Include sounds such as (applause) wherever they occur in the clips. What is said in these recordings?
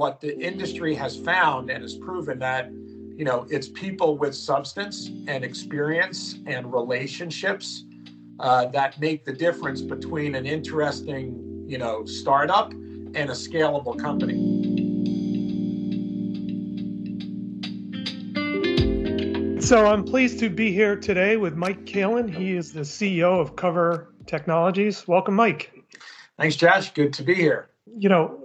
what the industry has found and has proven that you know it's people with substance and experience and relationships uh, that make the difference between an interesting you know startup and a scalable company. So I'm pleased to be here today with Mike Kalen. He is the CEO of Covr Technologies. Welcome, Mike. Thanks, Josh. Good to be here. You know,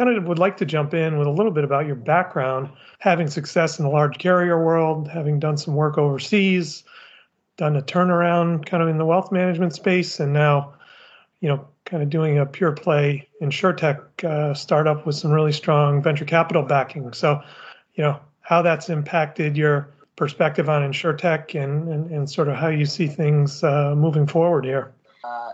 kind of would like to jump in with a little bit about your background, having success in the large carrier world, having done some work overseas, done a turnaround kind of in the wealth management space, and now, you know, kind of doing a pure play insurtech uh, startup with some really strong venture capital backing. So, you know, how that's impacted your perspective on insurtech and, and, and sort of how you see things uh, moving forward here. Uh,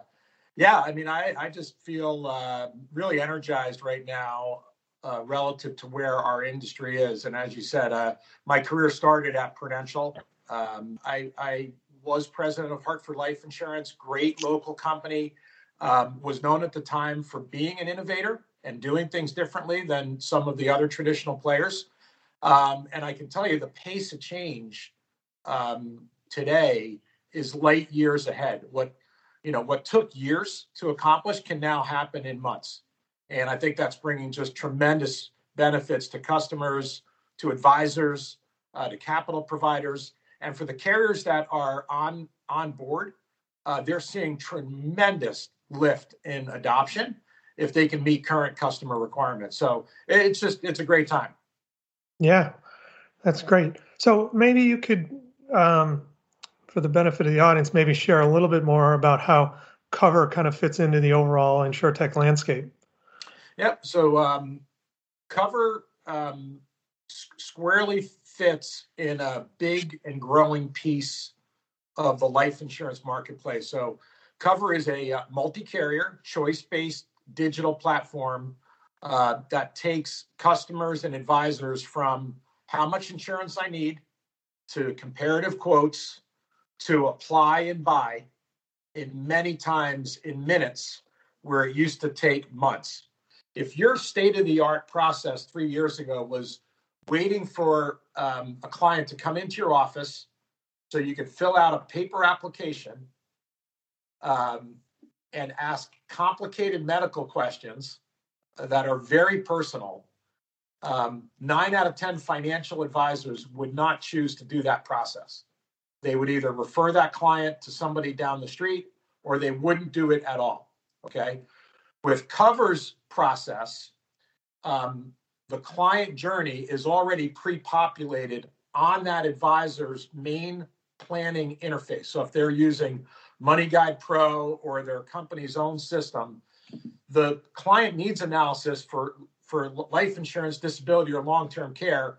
yeah, I mean, I, I just feel uh, really energized right now uh, relative to where our industry is. And as you said, uh, my career started at Prudential. Um, I, I, was president of Hartford Life Insurance, great local company. Um, was known at the time for being an innovator and doing things differently than some of the other traditional players. Um, and I can tell you the pace of change um, today is light years ahead. What you know, what took years to accomplish can now happen in months, and I think that's bringing just tremendous benefits to customers, to advisors, uh, to capital providers, and for the carriers that are on on board, uh, they're seeing tremendous lift in adoption if they can meet current customer requirements. So it's just it's a great time. Yeah, that's great. So maybe you could, um, for the benefit of the audience, maybe share a little bit more about how Covr kind of fits into the overall insurtech landscape. Yep. So um, Covr um, squarely fits in a big and growing piece of the life insurance marketplace. So Covr is a uh, multi-carrier, choice-based digital platform uh, that takes customers and advisors from how much insurance I need to comparative quotes to apply and buy in many times in minutes where it used to take months. If your state of the art process three years ago was waiting for um, a client to come into your office so you could fill out a paper application um, and ask complicated medical questions that are very personal, um, nine out of 10 financial advisors would not choose to do that process. They would either refer that client to somebody down the street or they wouldn't do it at all. Okay. With Covr's process, um, the client journey is already pre populated on that advisor's main planning interface. So if they're using MoneyGuidePro or their company's own system, the client needs analysis for for life insurance, disability, or long term care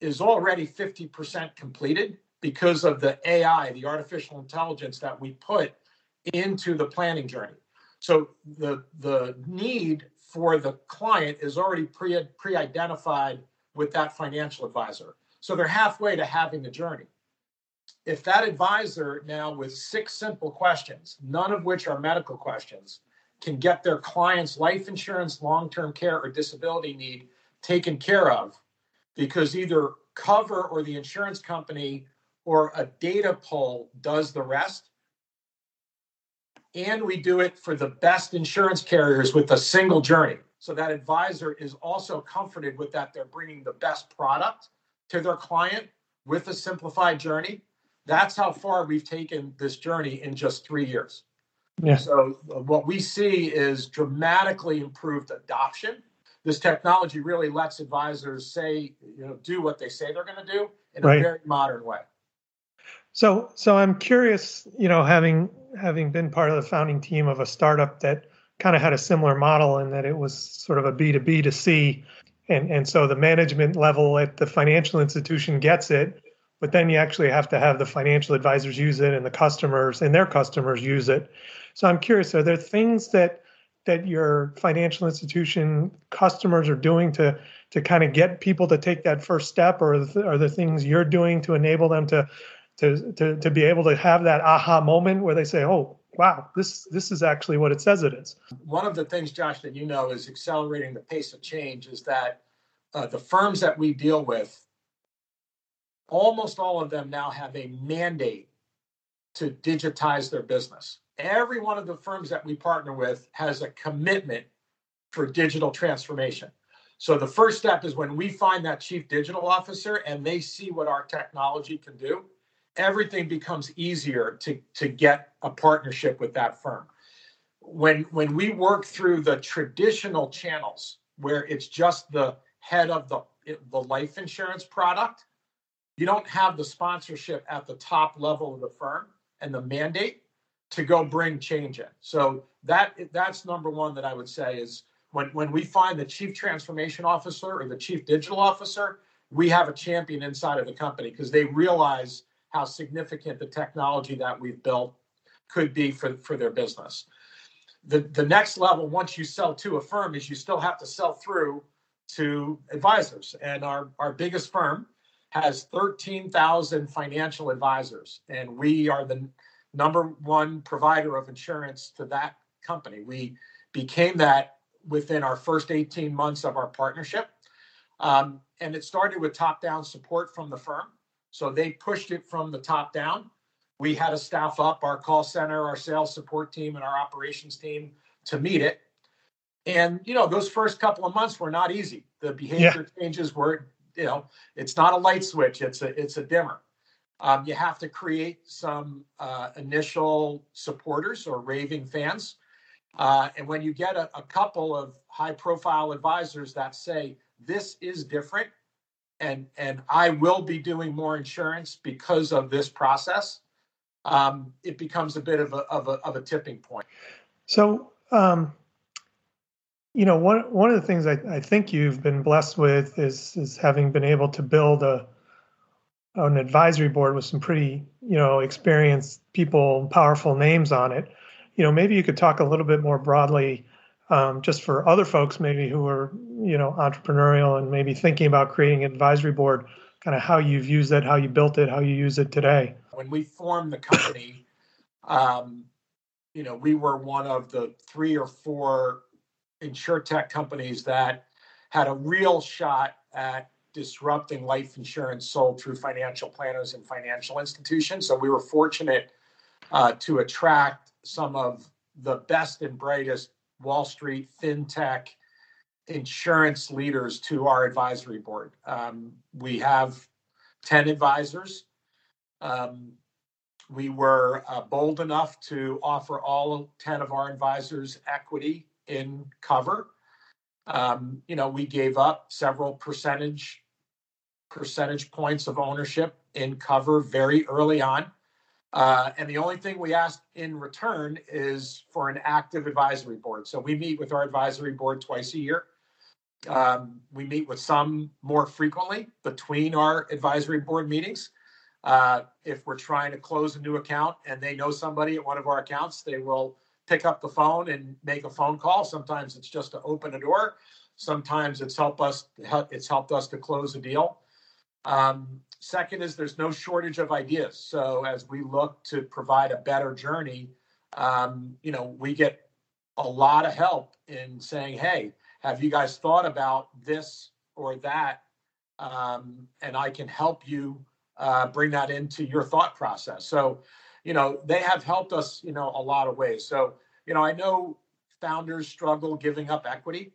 is already 50% completed because of the AI, the artificial intelligence that we put into the planning journey. So the the need for the client is already pre pre identified with that financial advisor. So they're halfway to having the journey. If that advisor now with six simple questions, none of which are medical questions, can get their client's life insurance, long term care, or disability need taken care of because either Covr or the insurance company or a data pull does the rest. And we do it for the best insurance carriers with a single journey. So that advisor is also comforted with that they're bringing the best product to their client with a simplified journey. That's how far we've taken this journey in just three years. Yeah. So uh, what we see is dramatically improved adoption. This technology really lets advisors say, you know, do what they say they're going to do in right. a very modern way. So, so I'm curious, you know, having having been part of the founding team of a startup that kind of had a similar model in that it was sort of a B to B to C, and and so the management level at the financial institution gets it, but then you actually have to have the financial advisors use it and the customers and their customers use it. So I'm curious, are there things that that your financial institution customers are doing to to kind of get people to take that first step, or are there things you're doing to enable them to to to to be able to have that aha moment where they say, "Oh, wow, this this is actually what it says it is. One of the things, Josh, that you know is accelerating the pace of change is that uh, the firms that we deal with, almost all of them now have a mandate to digitize their business. Every one of the firms that we partner with has a commitment for digital transformation. So the first step is when we find that chief digital officer and they see what our technology can do, everything becomes easier to, to get a partnership with that firm. When when we work through the traditional channels where it's just the head of the the life insurance product, you don't have the sponsorship at the top level of the firm and the mandate to go bring change in. So that that's number one that I would say is when when we find the chief transformation officer or the chief digital officer, we have a champion inside of the company because they realize how significant the technology that we've built could be for, for their business. The, the next level, once you sell to a firm, is you still have to sell through to advisors. And our, our biggest firm has 13,000 financial advisors, and we are the number one provider of insurance to that company. We became that within our first 18 months of our partnership. Um, and it started with top down support from the firm. So they pushed it from the top down. We had to staff up our call center, our sales support team, and our operations team to meet it. And you know, those first couple of months were not easy. The behavior yeah. changes were, you know, it's not a light switch; it's a it's a dimmer. Um, you have to create some uh, initial supporters or raving fans. Uh, and when you get a, a couple of high profile advisors that say, this is different, and and I will be doing more insurance because of this process, um, it becomes a bit of a, of a of a tipping point. So, um, you know, one one of the things I, I think you've been blessed with is is having been able to build a an advisory board with some pretty you know experienced people, powerful names on it. You know, maybe you could talk a little bit more broadly um, just for other folks maybe who are you know entrepreneurial and maybe thinking about creating an advisory board kind of how you've used it how you built it how you use it today. When we formed the company um, you know we were one of the three or four insurtech companies that had a real shot at disrupting life insurance sold through financial planners and financial institutions. So we were fortunate uh, to attract some of the best and brightest Wall Street, fintech, insurance leaders to our advisory board. Um, we have 10 advisors. Um, we were uh, bold enough to offer all 10 of our advisors equity in Covr. Um, you know, we gave up several percentage percentage points of ownership in Covr very early on. Uh, and the only thing we ask in return is for an active advisory board. So we meet with our advisory board twice a year. Um, we meet with some more frequently between our advisory board meetings. Uh, if we're trying to close a new account and they know somebody at one of our accounts, they will pick up the phone and make a phone call. Sometimes it's just to open a door. Sometimes it's help us. It's helped us to close a deal. Um, second is there's no shortage of ideas. So as we look to provide a better journey, um, you know, we get a lot of help in saying, hey, have you guys thought about this or that? Um, and I can help you uh, bring that into your thought process. So, you know, they have helped us, you know, a lot of ways. So, you know, I know founders struggle giving up equity,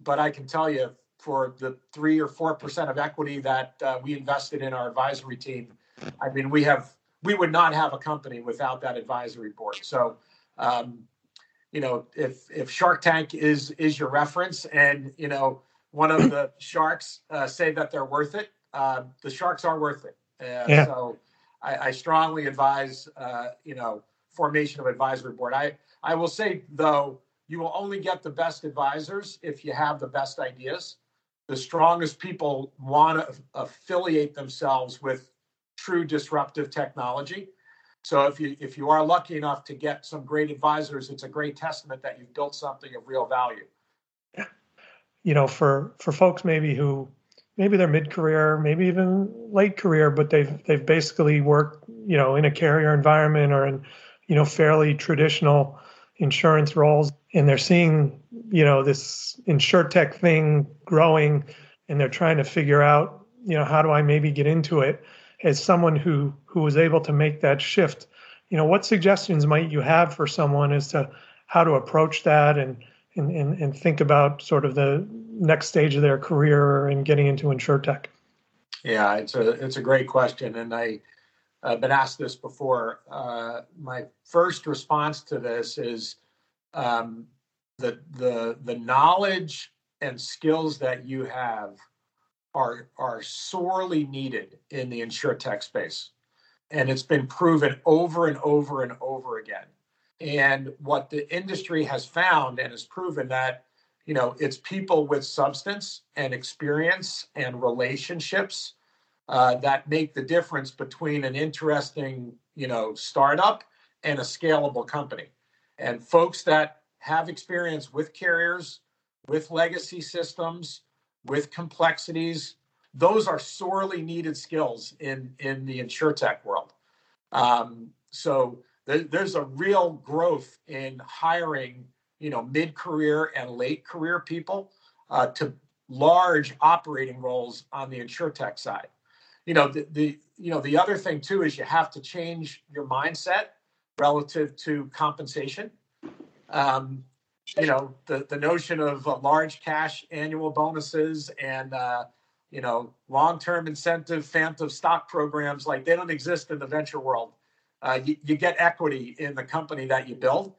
but I can tell you for the three or four percent of equity that uh, we invested in our advisory team. I mean, we have we would not have a company without that advisory board. So, um, you know, if if Shark Tank is is your reference, and you know one of the (clears throat) sharks uh, say that they're worth it, uh, the sharks are worth it. yeah. So, I, I strongly advise uh, you know formation of advisory board. I I will say though, you will only get the best advisors if you have the best ideas the strongest people want to affiliate themselves with true disruptive technology. So if you if you are lucky enough to get some great advisors, it's a great testament that you've built something of real value. You know, for for folks maybe who maybe they're mid career, maybe even late career, but they've they've basically worked, you know, in a carrier environment or in you know, fairly traditional insurance roles, and they're seeing, you know, this tech thing growing, and they're trying to figure out, you know, how do I maybe get into it? As someone who who was able to make that shift, you know, what suggestions might you have for someone as to how to approach that and and, and, and think about sort of the next stage of their career and getting into tech? Yeah, it's a it's a great question, and I I've been asked this before. Uh, my first response to this is um, the the the knowledge and skills that you have are are sorely needed in the insurtech space, and it's been proven over and over and over again. And what the industry has found and has proven that you know it's people with substance and experience and relationships uh, that make the difference between an interesting, you know, startup and a scalable company. And folks that have experience with carriers, with legacy systems, with complexities, those are sorely needed skills in in the tech world. Um, so there, there's a real growth in hiring, you know, mid-career and late-career people uh, to large operating roles on the insurtech side you know the, the you know the other thing too is you have to change your mindset relative to compensation. Um, you know the the notion of uh, large cash annual bonuses and uh, you know long-term incentive phantom stock programs like they don't exist in the venture world. Uh, you, you, get equity in the company that you build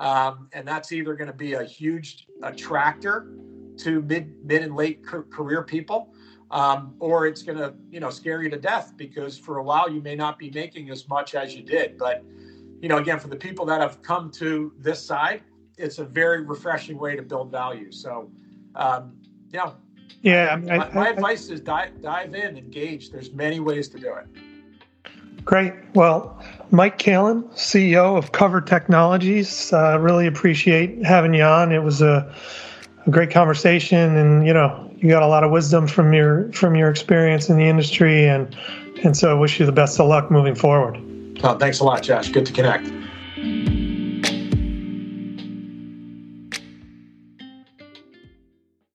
um, and that's either going to be a huge attractor to mid mid and late career people um, or it's going to you know scare you to death because for a while you may not be making as much as you did. But you know again for the people that have come to this side it's a very refreshing way to build value. So um, yeah. Yeah I mean, my, my I, advice is dive, dive in engage. There's many ways to do it. Great. Well, Mike Kalen, CEO of Covr Technologies, uh, really appreciate having you on. It was a, a great conversation, and you know, you got a lot of wisdom from your from your experience in the industry, and and so I wish you the best of luck moving forward. Oh, thanks a lot, Josh. Good to connect.